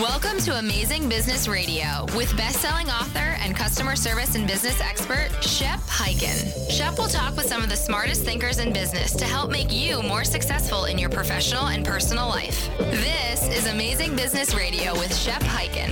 Welcome to Amazing Business Radio with best-selling author and customer service and business expert Shep Hyken. Shep will talk with some of the smartest thinkers in business to help make you more successful in your professional and personal life. This is Amazing Business Radio with Shep Hyken.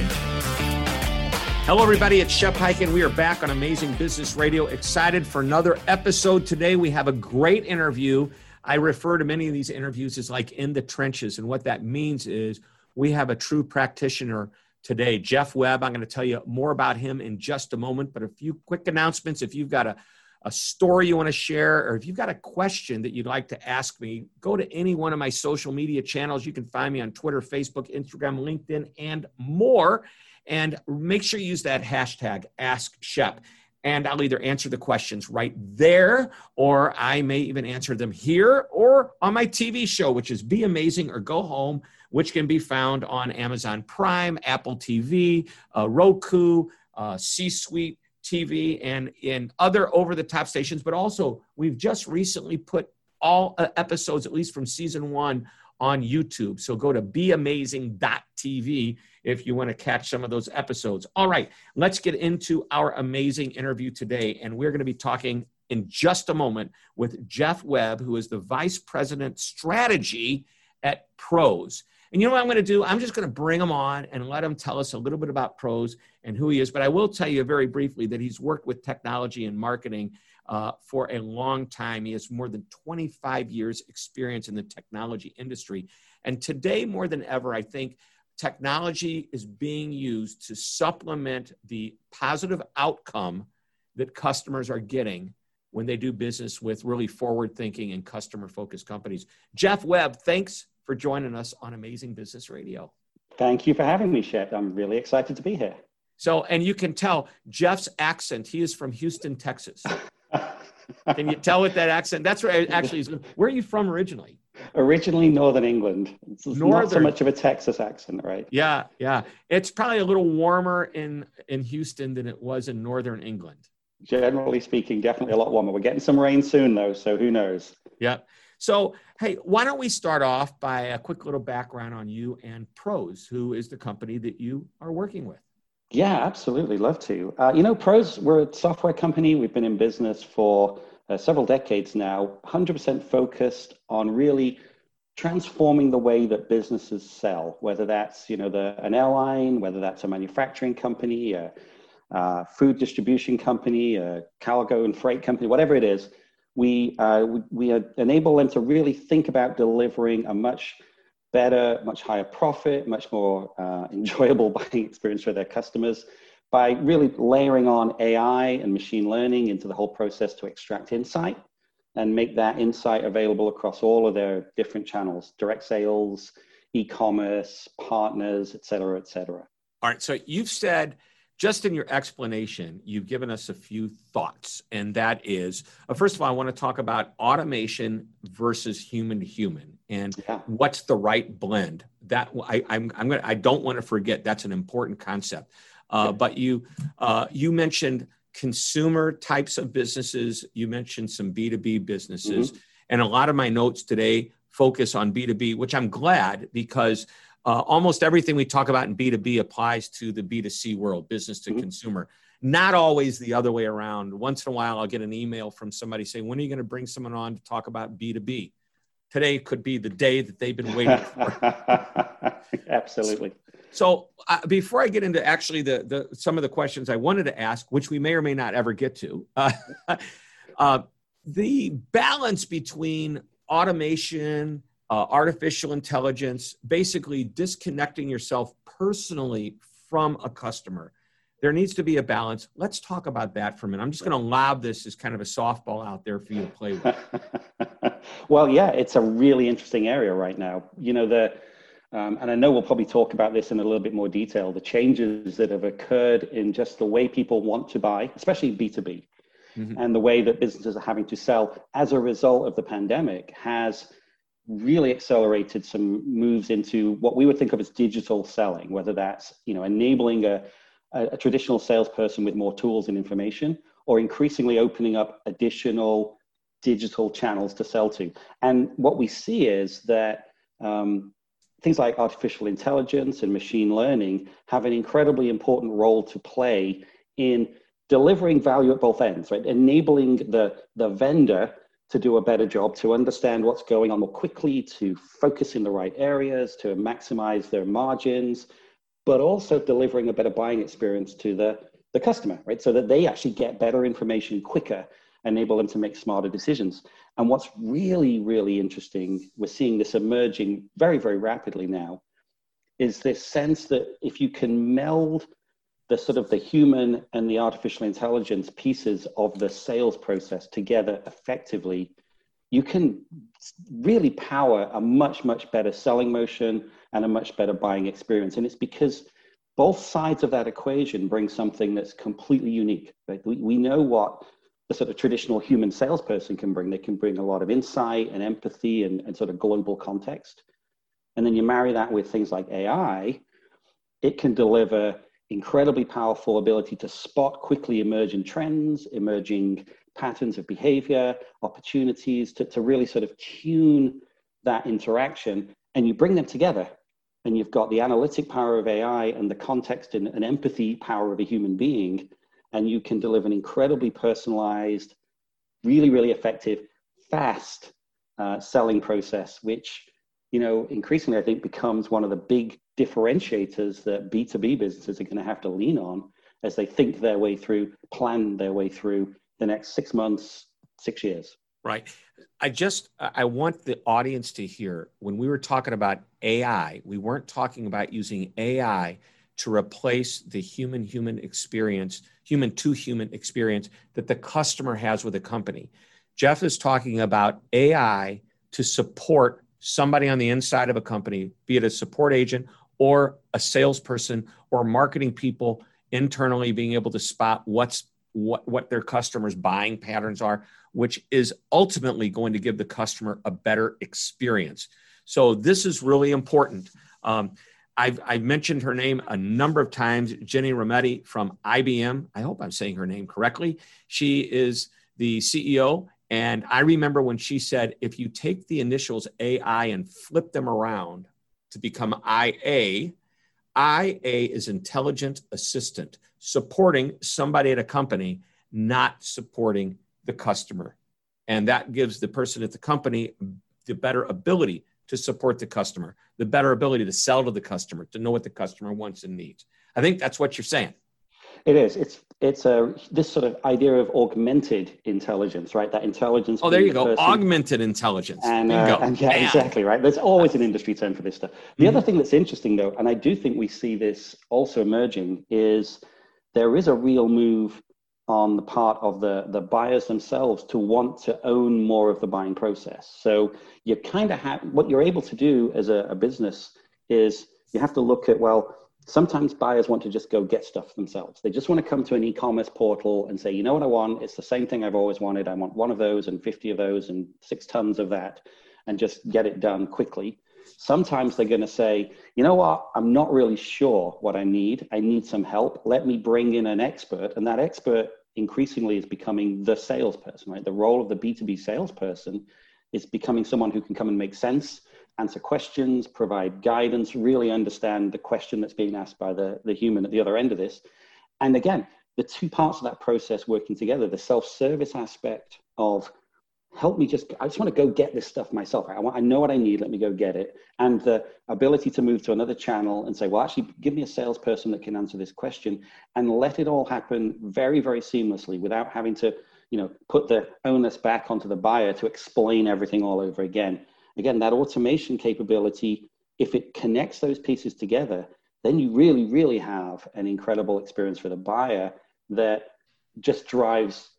Hello, everybody. It's Shep Hyken. We are back on Amazing Business Radio. Excited for another episode today. We have a great interview. I refer to many of these interviews as like in the trenches, and what that means is we have a true practitioner today, Jeff Webb. I'm going to tell you more about him in just a moment, but a few quick announcements. If you've got a, a story you want to share, or if you've got a question that you'd like to ask me, go to any one of my social media channels. You can find me on Twitter, Facebook, Instagram, LinkedIn, and more. And make sure you use that hashtag Ask Shep and I'll either answer the questions right there, or I may even answer them here or on my TV show, which is Be Amazing or Go Home, which can be found on Amazon Prime, Apple TV, uh, Roku, uh, C Suite TV, and in other over the top stations. But also, we've just recently put all uh, episodes, at least from season one, on YouTube. So go to beamazing.tv if you want to catch some of those episodes. All right, let's get into our amazing interview today. And we're going to be talking in just a moment with Jeff Webb, who is the Vice President Strategy at Pros. And you know what I'm going to do? I'm just going to bring him on and let him tell us a little bit about Pros and who he is. But I will tell you very briefly that he's worked with technology and marketing uh, for a long time. He has more than 25 years experience in the technology industry. And today, more than ever, I think technology is being used to supplement the positive outcome that customers are getting when they do business with really forward thinking and customer focused companies. Jeff Webb, thanks for joining us on Amazing Business Radio. Thank you for having me, Shep. I'm really excited to be here. So, and you can tell Jeff's accent, he is from Houston, Texas. Can you tell with that accent? That's where I actually. Where are you from originally? Originally, Northern England. It's Northern. not so much of a Texas accent, right? Yeah, yeah. It's probably a little warmer in in Houston than it was in Northern England. Generally speaking, definitely a lot warmer. We're getting some rain soon, though, so who knows? Yeah. So, hey, why don't we start off by a quick little background on you and Pros, who is the company that you are working with? Yeah, absolutely. Love to. Uh, you know, Pros, we're a software company. We've been in business for uh, several decades now, 100% focused on really transforming the way that businesses sell, whether that's, you know, the, an airline, whether that's a manufacturing company, a, a food distribution company, a cargo and freight company, whatever it is, we, uh, we, we enable them to really think about delivering a much better, much higher profit, much more uh, enjoyable buying experience for their customers by really layering on AI and machine learning into the whole process to extract insight and make that insight available across all of their different channels direct sales, e commerce, partners, et cetera, et cetera. All right. So you've said just in your explanation, you've given us a few thoughts, and that is uh, first of all, I want to talk about automation versus human to human, and yeah. what's the right blend. That I, I'm, I'm gonna, I don't want to forget. That's an important concept. Uh, but you, uh, you mentioned consumer types of businesses. You mentioned some B two B businesses, mm-hmm. and a lot of my notes today focus on B two B, which I'm glad because uh, almost everything we talk about in B2B applies to the B2C world, business to mm-hmm. consumer. Not always the other way around. Once in a while, I'll get an email from somebody saying, When are you going to bring someone on to talk about B2B? Today could be the day that they've been waiting for. Absolutely. So, uh, before I get into actually the, the some of the questions I wanted to ask, which we may or may not ever get to, uh, uh, the balance between automation, uh, artificial intelligence, basically disconnecting yourself personally from a customer. There needs to be a balance. Let's talk about that for a minute. I'm just going to lob this as kind of a softball out there for you to play with. well, yeah, it's a really interesting area right now. You know, the um, and I know we'll probably talk about this in a little bit more detail. The changes that have occurred in just the way people want to buy, especially B2B, mm-hmm. and the way that businesses are having to sell as a result of the pandemic has really accelerated some moves into what we would think of as digital selling, whether that's you know enabling a, a, traditional salesperson with more tools and information, or increasingly opening up additional digital channels to sell to. And what we see is that um, things like artificial intelligence and machine learning have an incredibly important role to play in delivering value at both ends, right? Enabling the, the vendor to do a better job, to understand what's going on more quickly, to focus in the right areas, to maximize their margins, but also delivering a better buying experience to the, the customer, right? So that they actually get better information quicker, enable them to make smarter decisions. And what's really, really interesting, we're seeing this emerging very, very rapidly now, is this sense that if you can meld the sort of the human and the artificial intelligence pieces of the sales process together effectively, you can really power a much, much better selling motion and a much better buying experience. And it's because both sides of that equation bring something that's completely unique. Right? We, we know what the sort of traditional human salesperson can bring. They can bring a lot of insight and empathy and, and sort of global context. And then you marry that with things like AI, it can deliver incredibly powerful ability to spot quickly emerging trends, emerging patterns of behavior, opportunities to, to really sort of tune that interaction. And you bring them together, and you've got the analytic power of AI and the context and, and empathy power of a human being, and you can deliver an incredibly personalized, really, really effective, fast uh, selling process, which you know increasingly I think becomes one of the big differentiators that B2B businesses are going to have to lean on as they think their way through, plan their way through the next six months, six years. Right. I just I want the audience to hear when we were talking about AI, we weren't talking about using AI to replace the human human experience, human to human experience that the customer has with a company. Jeff is talking about AI to support somebody on the inside of a company, be it a support agent or a salesperson or marketing people internally being able to spot what's what what their customers buying patterns are which is ultimately going to give the customer a better experience. So this is really important. Um, I've, I've mentioned her name a number of times Ginni Rometty from ibm i hope i'm saying her name correctly. She is the ceo and i remember when she said if you take the initials ai and flip them around to become IA. IA is intelligent assistant, supporting somebody at a company, not supporting the customer. And that gives the person at the company the better ability to support the customer, the better ability to sell to the customer, to know what the customer wants and needs. I think that's what you're saying. It is. It's it's a this sort of idea of augmented intelligence, right? That intelligence. Oh, there you go. Person. Augmented intelligence. And, uh, and yeah, exactly right. There's always an industry term for this stuff. The mm-hmm. other thing that's interesting, though, and I do think we see this also emerging, is there is a real move on the part of the the buyers themselves to want to own more of the buying process. So you kind of have what you're able to do as a, a business is you have to look at well sometimes buyers want to just go get stuff themselves. They just want to come to an e-commerce portal and say, you know what I want? It's the same thing I've always wanted. I want one of those and 50 of those and six tons of that and just get it done quickly. Sometimes they're going to say, you know what? I'm not really sure what I need. I need some help. Let me bring in an expert. And that expert increasingly is becoming the salesperson, right? The role of the B2B salesperson is becoming someone who can come and make sense answer questions, provide guidance, really understand the question that's being asked by the, the human at the other end of this. And again, the two parts of that process working together, the self-service aspect of help me just, I just want to go get this stuff myself. I, want, I know what I need, let me go get it. And the ability to move to another channel and say, well, actually give me a salesperson that can answer this question and let it all happen very, very seamlessly without having to, you know, put the onus back onto the buyer to explain everything all over again again, that automation capability, if it connects those pieces together, then you really, really have an incredible experience for the buyer that just drives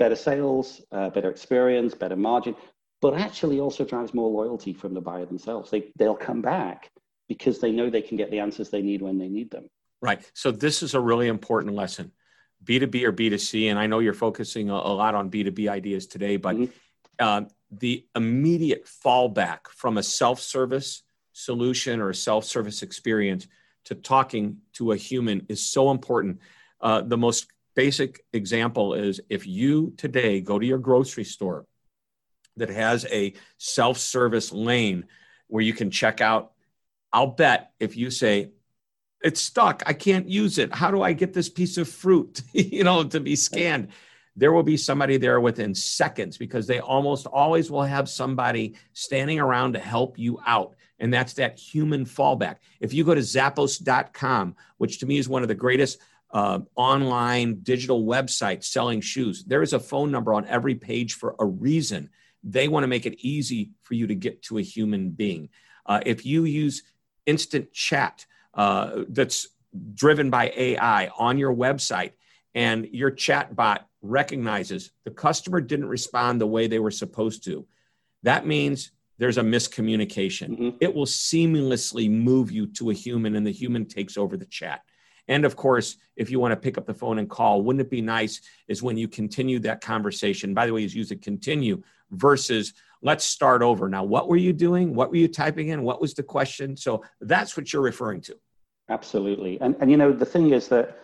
better sales, uh, better experience, better margin, but actually also drives more loyalty from the buyer themselves. They, they'll come back because they know they can get the answers they need when they need them. Right. So this is a really important lesson. B2B or B2C, and I know you're focusing a, a lot on B2B ideas today, but mm-hmm. uh, the immediate fallback from a self-service solution or a self-service experience to talking to a human is so important. Uh, the most basic example is if you today go to your grocery store that has a self-service lane where you can check out I'll bet if you say, it's stuck, I can't use it. How do I get this piece of fruit, you know, to be scanned? There will be somebody there within seconds because they almost always will have somebody standing around to help you out. And that's that human fallback. If you go to zappos.com, which to me is one of the greatest uh, online digital website selling shoes, there is a phone number on every page for a reason. They want to make it easy for you to get to a human being. Uh, if you use instant chat uh, that's driven by AI on your website, and your chat bot recognizes the customer didn't respond the way they were supposed to, that means there's a miscommunication. Mm-hmm. It will seamlessly move you to a human, and the human takes over the chat. And of course, if you want to pick up the phone and call, wouldn't it be nice is when you continue that conversation? By the way, is use a continue versus let's start over. Now, what were you doing? What were you typing in? What was the question? So that's what you're referring to. Absolutely. And, and you know, the thing is that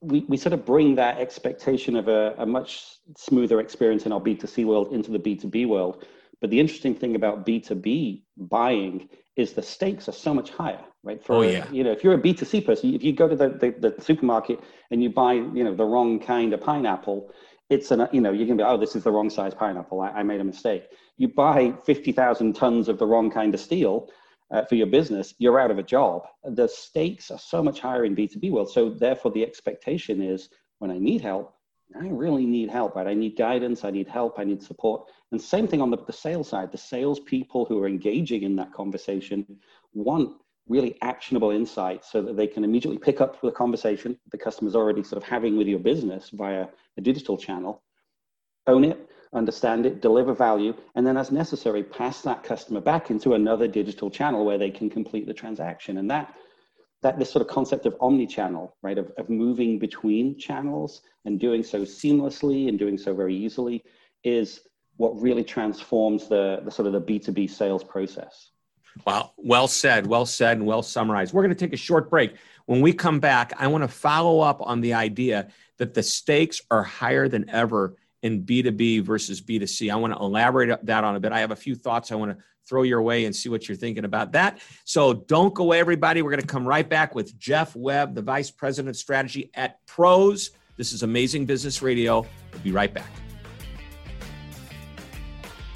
we, we sort of bring that expectation of a, a much smoother experience in our B2C world into the B2B world. But the interesting thing about B2B buying is the stakes are so much higher, right? For, oh, yeah. You know, if you're a B2C person, if you go to the, the, the supermarket and you buy, you know, the wrong kind of pineapple, it's an, you know, you can be, oh, this is the wrong size pineapple. I, I made a mistake. You buy 50,000 tons of the wrong kind of steel uh, for your business, you're out of a job. The stakes are so much higher in B2B world. So therefore the expectation is when I need help, I really need help, right? I need guidance, I need help, I need support. And same thing on the, the sales side. The sales people who are engaging in that conversation want really actionable insights so that they can immediately pick up the conversation the customer's already sort of having with your business via a digital channel, own it, understand it, deliver value, and then as necessary, pass that customer back into another digital channel where they can complete the transaction. And that that this sort of concept of omni-channel, right, of, of moving between channels and doing so seamlessly and doing so very easily is what really transforms the, the sort of the B2B sales process. Wow, well said, well said, and well summarized. We're going to take a short break. When we come back, I want to follow up on the idea that the stakes are higher than ever in B2B versus B2C. I want to elaborate that on a bit. I have a few thoughts I want to throw your way and see what you're thinking about that. So don't go away, everybody. We're going to come right back with Jeff Webb, the Vice President of Strategy at Pros. This is Amazing Business Radio. We'll be right back.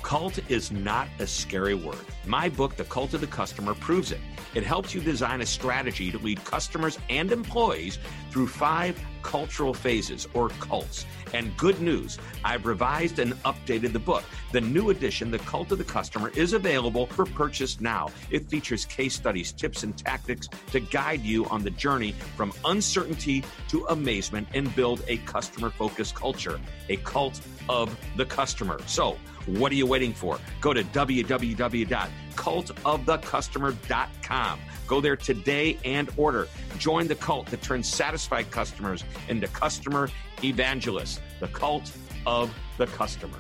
Cult is not a scary word. My book, The Cult of the Customer, proves it. It helps you design a strategy to lead customers and employees through five cultural phases or cults. And good news, I've revised and updated the book. The new edition, The Cult of the Customer, is available for purchase now. It features case studies, tips, and tactics to guide you on the journey from uncertainty to amazement and build a customer focused culture, a cult of the customer. So, what are you waiting for? Go to www.cultofthecustomer.com. Go there today and order. Join the cult that turns satisfied customers into customer evangelists, the cult of the customer.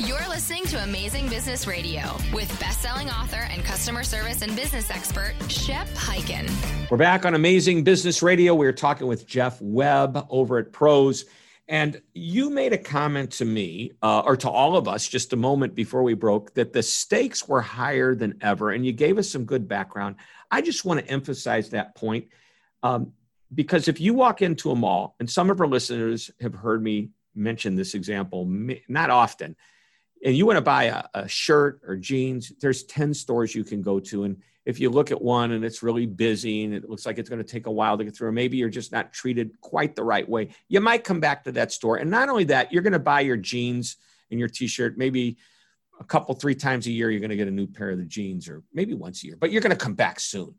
You're listening to Amazing Business Radio with best-selling author and customer service and business expert Shep Hyken. We're back on Amazing Business Radio. We're talking with Jeff Webb over at Pros. And you made a comment to me, uh, or to all of us, just a moment before we broke, that the stakes were higher than ever. And you gave us some good background. I just want to emphasize that point um, because if you walk into a mall, and some of our listeners have heard me mention this example, not often, and you want to buy a, a shirt or jeans, there's 10 stores you can go to. And if you look at one and it's really busy and it looks like it's going to take a while to get through, or maybe you're just not treated quite the right way, you might come back to that store. And not only that, you're going to buy your jeans and your t shirt maybe a couple, three times a year. You're going to get a new pair of the jeans or maybe once a year, but you're going to come back soon.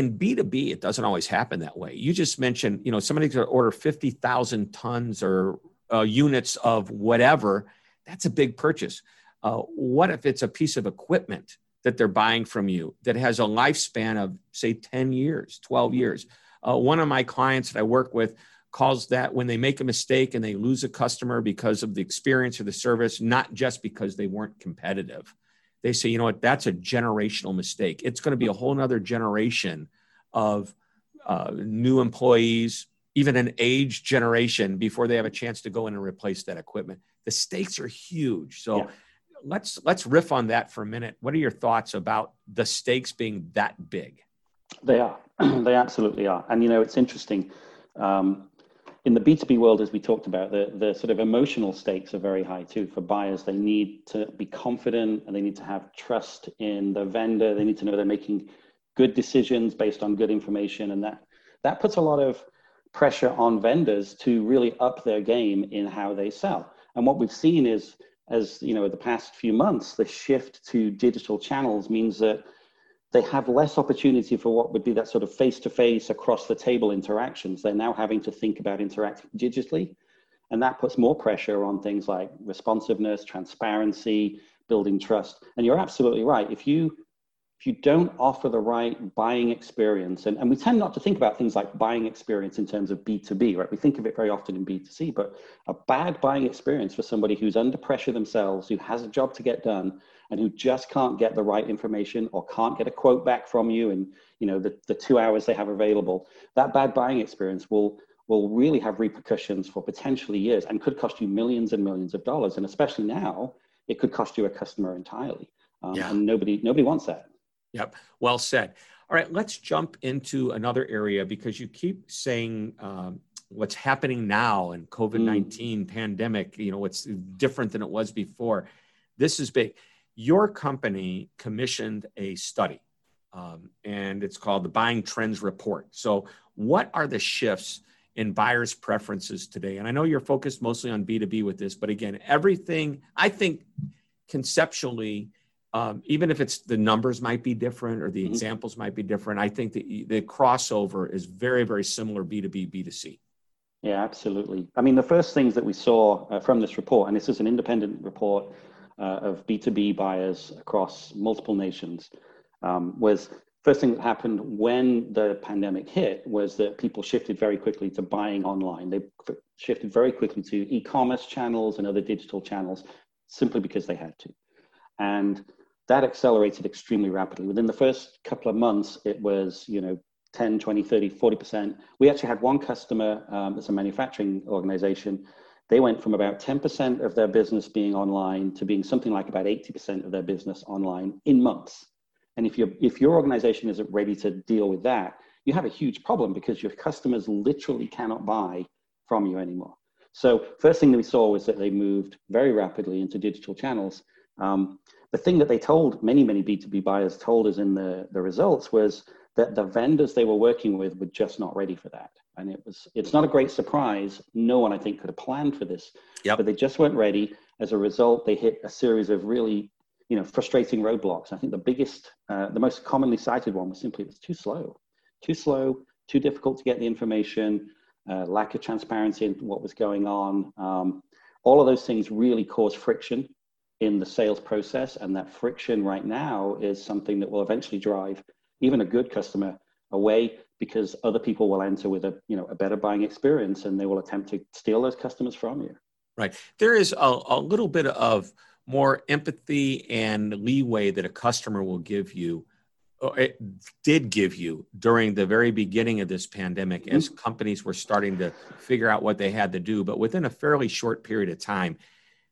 In B2B, it doesn't always happen that way. You just mentioned, you know, somebody's going to order 50,000 tons or uh, units of whatever. That's a big purchase. Uh, what if it's a piece of equipment? that they're buying from you that has a lifespan of, say, 10 years, 12 years. Uh, one of my clients that I work with calls that when they make a mistake and they lose a customer because of the experience or the service, not just because they weren't competitive. They say, you know what, that's a generational mistake. It's going to be a whole nother generation of uh, new employees, even an age generation before they have a chance to go in and replace that equipment. The stakes are huge. So, yeah let's let's riff on that for a minute. What are your thoughts about the stakes being that big? They are. they absolutely are. And you know, it's interesting. Um, in the B2B world, as we talked about, the, the sort of emotional stakes are very high too. For buyers, they need to be confident and they need to have trust in the vendor. They need to know they're making good decisions based on good information. And that, that puts a lot of pressure on vendors to really up their game in how they sell. And what we've seen is, as you know, the past few months, the shift to digital channels means that they have less opportunity for what would be that sort of face-to-face across the table interactions. They're now having to think about interacting digitally and that puts more pressure on things like responsiveness transparency building trust. And you're absolutely right. If you if you don't offer the right buying experience, and, and we tend not to think about things like buying experience in terms of B2B, right? We think of it very often in B2C, but a bad buying experience for somebody who's under pressure themselves, who has a job to get done, and who just can't get the right information or can't get a quote back from you in you know the, the two hours they have available, that bad buying experience will will really have repercussions for potentially years and could cost you millions and millions of dollars. And especially now, it could cost you a customer entirely. Um, yeah. And nobody nobody wants that. Yep. Well said. All right, let's jump into another area because you keep saying um, what's happening now and COVID 19 mm. pandemic, you know, what's different than it was before. This is big. Your company commissioned a study, um, and it's called the Buying Trends Report. So, what are the shifts in buyers' preferences today? And I know you're focused mostly on B2B with this, but again, everything, I think conceptually, um, even if it's the numbers might be different or the mm-hmm. examples might be different, I think the, the crossover is very, very similar B2B, B2C. Yeah, absolutely. I mean, the first things that we saw uh, from this report, and this is an independent report uh, of B2B buyers across multiple nations, um, was first thing that happened when the pandemic hit was that people shifted very quickly to buying online. They shifted very quickly to e-commerce channels and other digital channels simply because they had to. And that accelerated extremely rapidly. Within the first couple of months, it was, you know, 10, 20, 30, 40%. We actually had one customer um, a manufacturing organization. They went from about 10% of their business being online to being something like about 80% of their business online in months. And if, you if your organization isn't ready to deal with that, you have a huge problem because your customers literally cannot buy from you anymore. So first thing that we saw was that they moved very rapidly into digital channels. Um, the thing that they told many, many B2B buyers told us in the, the results was that the vendors they were working with were just not ready for that. And it was it's not a great surprise. No one I think could have planned for this. Yep. But they just weren't ready. As a result, they hit a series of really you know frustrating roadblocks. I think the biggest, uh, the most commonly cited one was simply it was too slow, too slow, too difficult to get the information, uh, lack of transparency in what was going on. Um, all of those things really cause friction in the sales process. And that friction right now is something that will eventually drive even a good customer away because other people will enter with a you know a better buying experience and they will attempt to steal those customers from you. Right. There is a, a little bit of more empathy and leeway that a customer will give you it did give you during the very beginning of this pandemic mm-hmm. as companies were starting to figure out what they had to do but within a fairly short period of time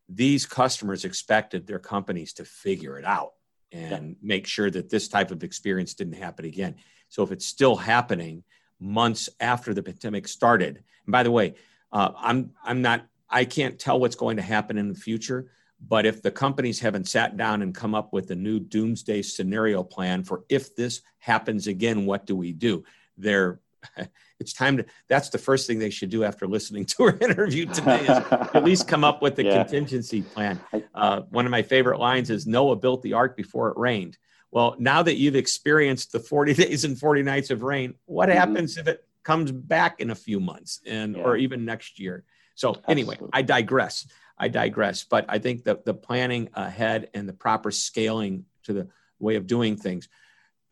these customers expected their companies to figure it out and yeah. make sure that this type of experience didn't happen again. So if it's still happening months after the pandemic started, and by the way, uh, I'm I'm not I can't tell what's going to happen in the future. But if the companies haven't sat down and come up with a new doomsday scenario plan for if this happens again, what do we do? They're it's time to that's the first thing they should do after listening to our interview today is at least come up with a yeah. contingency plan uh, one of my favorite lines is noah built the ark before it rained well now that you've experienced the 40 days and 40 nights of rain what mm-hmm. happens if it comes back in a few months and yeah. or even next year so anyway Absolutely. i digress i digress but i think that the planning ahead and the proper scaling to the way of doing things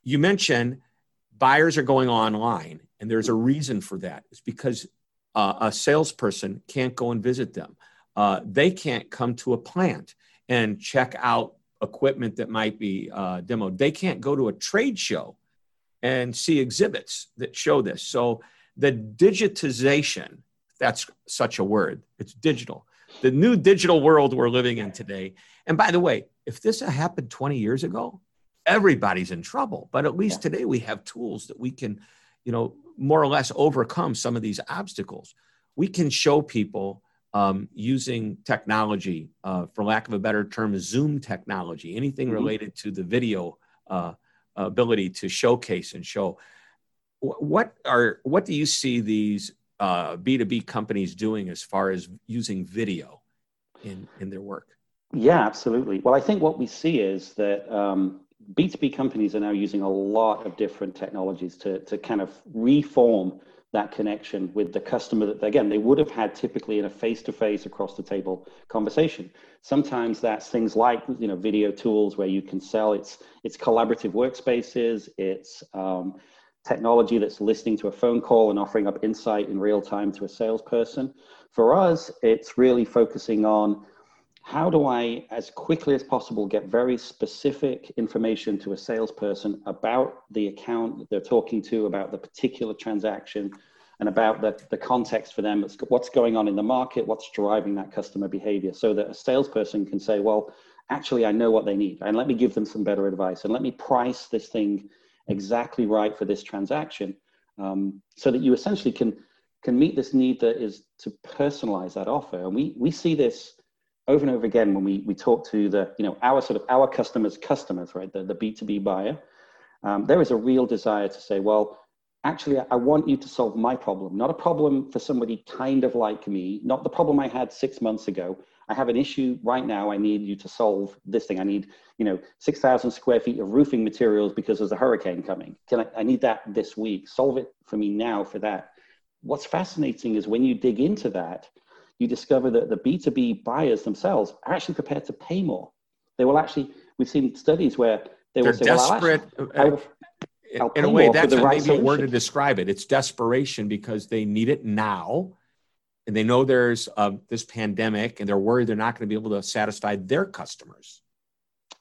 you mentioned buyers are going online and there's a reason for that. It's because uh, a salesperson can't go and visit them. Uh, they can't come to a plant and check out equipment that might be uh, demoed. They can't go to a trade show and see exhibits that show this. So the digitization, that's such a word, it's digital. The new digital world we're living in today And by the way, if this happened 20 years ago, everybody's in trouble. But at least yeah. today we have tools that we can, you know, more or less overcome some of these obstacles. We can show people um, using technology, uh, for lack of a better term, Zoom technology, anything mm-hmm. related to the video uh, ability to showcase and show. What are what do you see these uh, B2B companies doing as far as using video in, in their work? Yeah, absolutely. Well, I think what we see is that um, B2B companies are now using a lot of different technologies to, to kind of reform that connection with the customer that, again, they would have had typically in a face-to-face across the table conversation. Sometimes that's things like, you know, video tools where you can sell, it's, it's collaborative workspaces, it's um, technology that's listening to a phone call and offering up insight in real time to a salesperson. For us, it's really focusing on how do I, as quickly as possible, get very specific information to a salesperson about the account that they're talking to, about the particular transaction, and about the, the context for them, what's going on in the market, what's driving that customer behavior, so that a salesperson can say, well, actually, I know what they need, and let me give them some better advice, and let me price this thing exactly right for this transaction, um, so that you essentially can can meet this need that is to personalize that offer. And we we see this over and over again when we, we talk to the, you know, our sort of our customers' customers, right, the, the B2B buyer, um, there is a real desire to say, well, actually, I want you to solve my problem, not a problem for somebody kind of like me, not the problem I had six months ago. I have an issue right now. I need you to solve this thing. I need, you know, 6,000 square feet of roofing materials because there's a hurricane coming. Can I, I need that this week. Solve it for me now for that. What's fascinating is when you dig into that, you discover that the B2B buyers themselves are actually prepared to pay more. They will actually, we've seen studies where they They're will say, desperate. Well, I'll, I'll, I'll in a way, that's the right maybe a word to describe it. It's desperation because they need it now. And they know there's uh, this pandemic and they're worried they're not going to be able to satisfy their customers.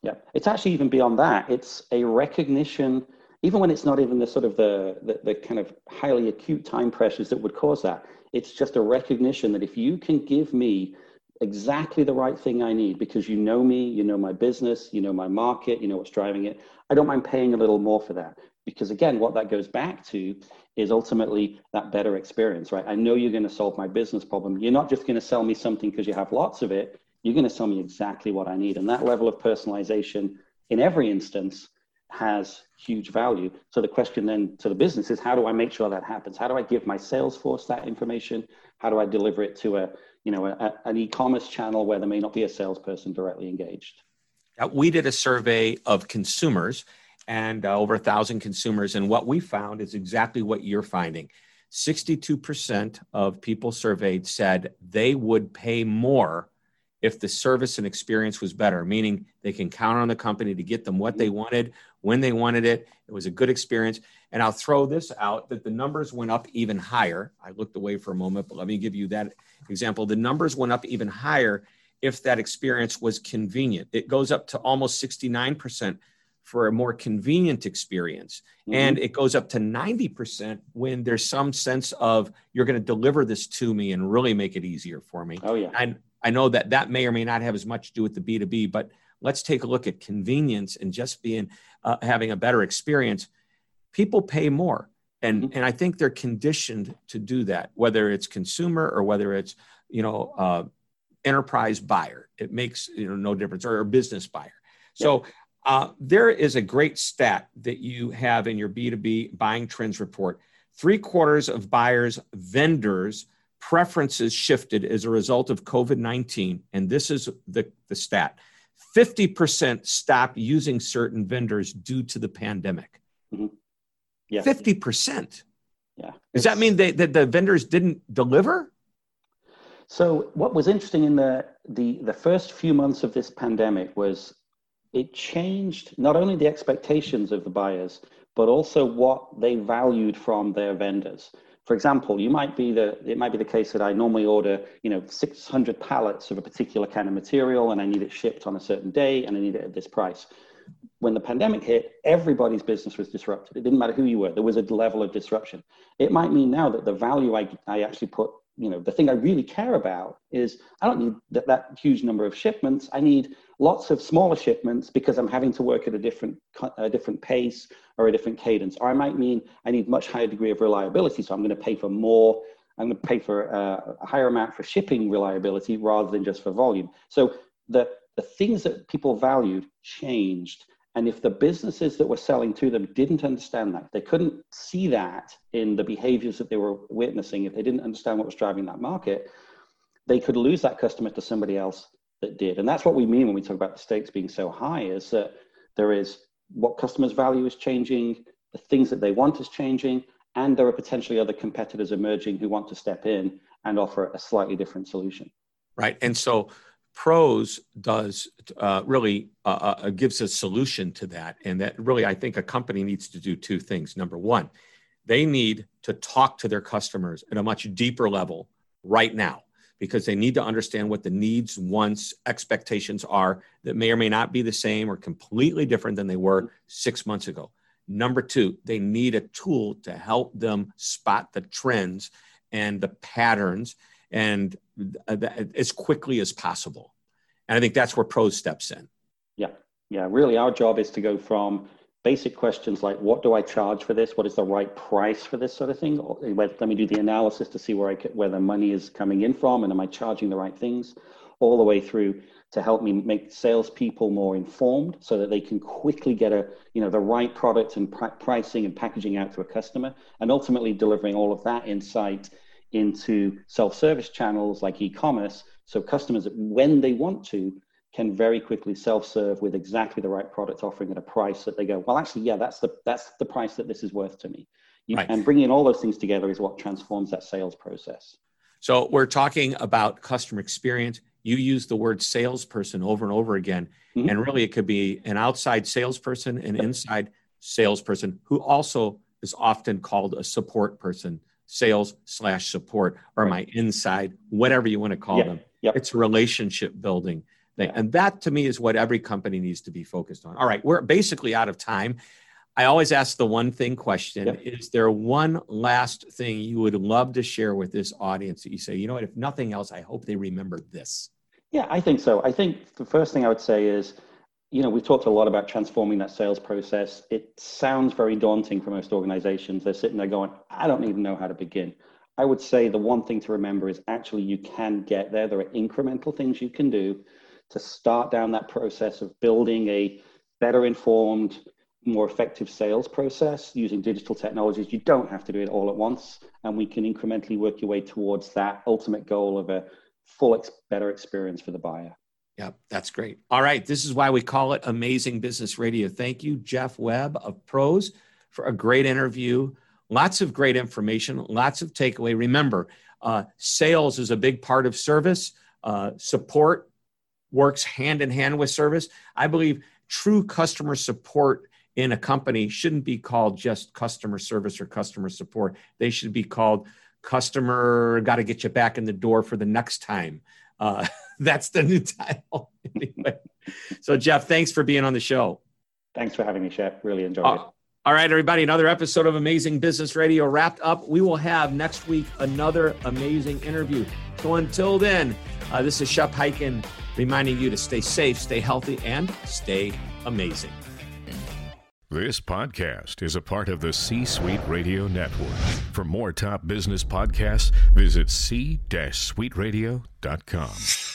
Yeah, it's actually even beyond that. It's a recognition, even when it's not even the sort of the, the, the kind of highly acute time pressures that would cause that it's just a recognition that if you can give me exactly the right thing I need because you know me, you know my business, you know my market, you know what's driving it, I don't mind paying a little more for that. Because again, what that goes back to is ultimately that better experience, right? I know you're going to solve my business problem. You're not just going to sell me something because you have lots of it. You're going to sell me exactly what I need. And that level of personalization in every instance has huge value. So the question then to the business is how do I make sure that happens? How do I give my sales force that information? How do I deliver it to a, you know, a, an e-commerce channel where there may not be a salesperson directly engaged? We did a survey of consumers and uh, over a thousand consumers. And what we found is exactly what you're finding. 62% of people surveyed said they would pay more if the service and experience was better, meaning they can count on the company to get them what they wanted when they wanted it. It was a good experience. And I'll throw this out that the numbers went up even higher. I looked away for a moment, but let me give you that example. The numbers went up even higher if that experience was convenient. It goes up to almost 69% for a more convenient experience. Mm-hmm. And it goes up to 90% when there's some sense of you're going to deliver this to me and really make it easier for me. Oh, yeah. And I know that that may or may not have as much to do with the B2B, but let's take a look at convenience and just being uh, having a better experience. People pay more. And, mm-hmm. and I think they're conditioned to do that, whether it's consumer or whether it's, you know, uh, enterprise buyer. It makes, you know, no difference or a business buyer. So uh, there is a great stat that you have in your B2B buying trends report. Three quarters of buyers, vendors, preferences shifted as a result of COVID 19. And this is the, the stat 50% stopped using certain vendors due to the pandemic. Mm-hmm. Yeah. 50%. Yeah. Does that mean they, that the vendors didn't deliver? So what was interesting in the, the the first few months of this pandemic was it changed not only the expectations of the buyers, but also what they valued from their vendors. For example, you might be the it might be the case that I normally order, you know, 600 pallets of a particular kind of material and I need it shipped on a certain day and I need it at this price. When the pandemic hit, everybody's business was disrupted. It didn't matter who you were. There was a level of disruption. It might mean now that the value I, I actually put you know, the thing I really care about is I don't need that, that huge number of shipments. I need lots of smaller shipments because I'm having to work at a different, a different pace or a different cadence. Or I might mean I need much higher degree of reliability. So I'm going to pay for more, I'm going to pay for a, a higher amount for shipping reliability rather than just for volume. So the, the things that people valued changed. And if the businesses that were selling to them didn't understand that, they couldn't see that in the behaviors that they were witnessing, if they didn't understand what was driving that market, they could lose that customer to somebody else that did. And that's what we mean when we talk about the stakes being so high is that there is what customers value is changing, the things that they want is changing, and there are potentially other competitors emerging who want to step in and offer a slightly different solution. Right. And so Pros does uh, really uh, uh, gives a solution to that, and that really I think a company needs to do two things. Number one, they need to talk to their customers at a much deeper level right now because they need to understand what the needs, wants, expectations are that may or may not be the same or completely different than they were six months ago. Number two, they need a tool to help them spot the trends and the patterns and as quickly as possible. And I think that's where pros steps in. Yeah. Yeah. Really, our job is to go from basic questions like what do I charge for this? What is the right price for this sort of thing? Eh, let me do the analysis to see where I where the money is coming in from, and am I charging the right things? All the way through to help me make salespeople more informed, so that they can quickly get a you know the right product and pr- pricing and packaging out to a customer, and ultimately delivering all of that insight into self-service channels like e-commerce so customers when they want to can very quickly self-serve with exactly the right product offering at a price that they go well actually yeah that's the that's the price that this is worth to me. You, right. and bringing all those things together is what transforms that sales process. So we're talking about customer experience. You use the word salesperson over and over again. Mm-hmm. and really it could be an outside salesperson an inside salesperson who also is often called a support person sales slash support or my inside, whatever you want to call them. Yep. It's relationship building. Thing. And that to me is what every company needs to be focused on. All right, we're basically out of time. I always ask the one thing question yep. Is there one last thing you would love to share with this audience that you say, you know what, if nothing else, I hope they remember this? Yeah, I think so. I think the first thing I would say is you know, we've talked a lot about transforming that sales process. It sounds very daunting for most organizations. They're sitting there going, I don't even know how to begin. I would say the one thing to remember is actually you can get there. There are incremental things you can do to start down that process of building a better informed, more effective sales process using digital technologies. You don't have to do it all at once. And we can incrementally work your way towards that ultimate goal of a full, ex- better experience for the buyer. Yep, that's great. All right, this is why we call it Amazing Business Radio. Thank you, Jeff Webb of Pros, for a great interview. Lots of great information, lots of takeaway. Remember, uh, sales is a big part of service. Uh, support works hand in hand with service. I believe true customer support in a company shouldn't be called just customer service or customer support. They should be called customer, got to get you back in the door for the next time. Uh, that's the new title. anyway. So, Jeff, thanks for being on the show. Thanks for having me, Shep. Really enjoyed uh, it. All right, everybody, another episode of Amazing Business Radio wrapped up. We will have next week another amazing interview. So until then, uh, this is Shep Hyken reminding you to stay safe, stay healthy, and stay amazing. This podcast is a part of the C Suite Radio Network. For more top business podcasts, visit c-suiteradio.com.